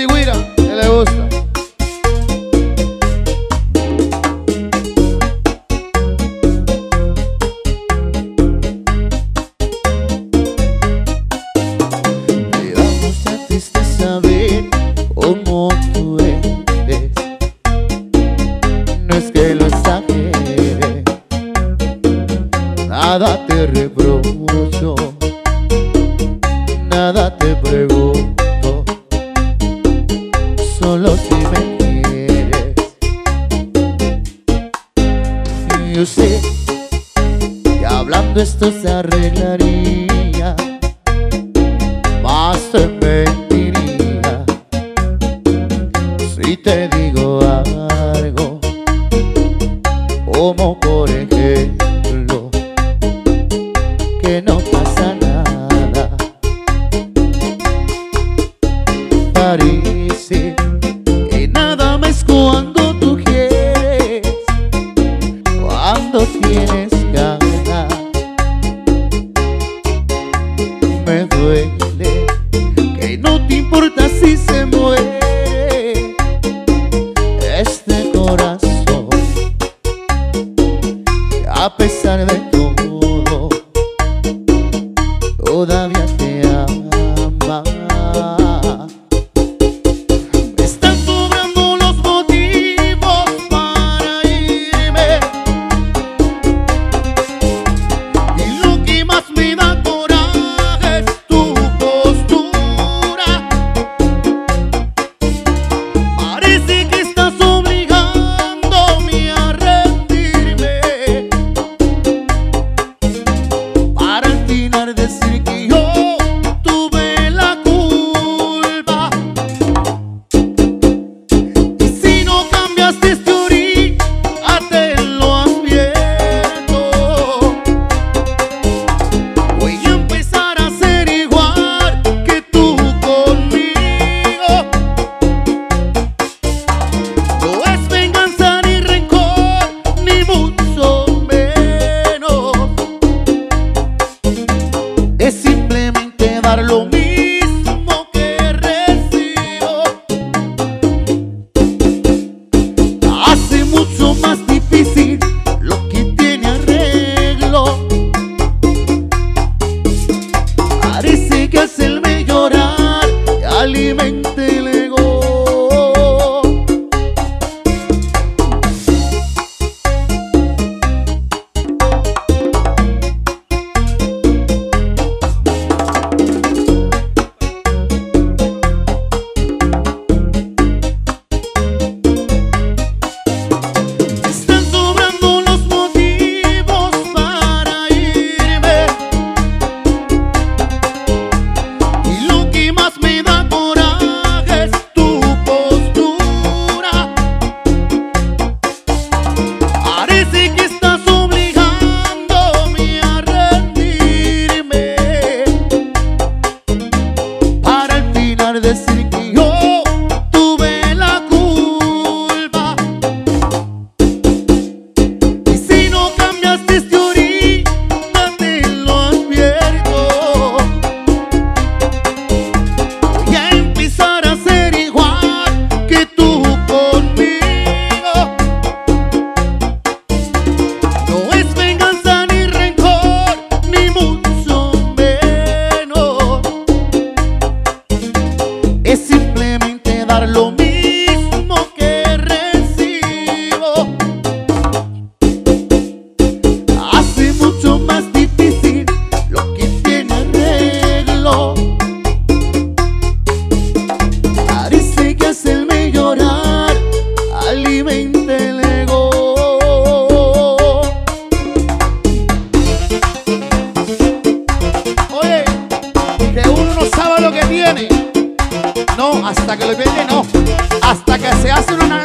Sigüira, le gusta. Me da mucha tristeza ver cómo tú eres. No es que lo exagere, nada te reprocho, nada te pregunto solo si me quieres. Yo sé que hablando esto se arreglaría, más te mentiría si te digo algo, como por ejemplo que no pasa nada. cuando tienes hasta que lo viene, no, hasta que se hace una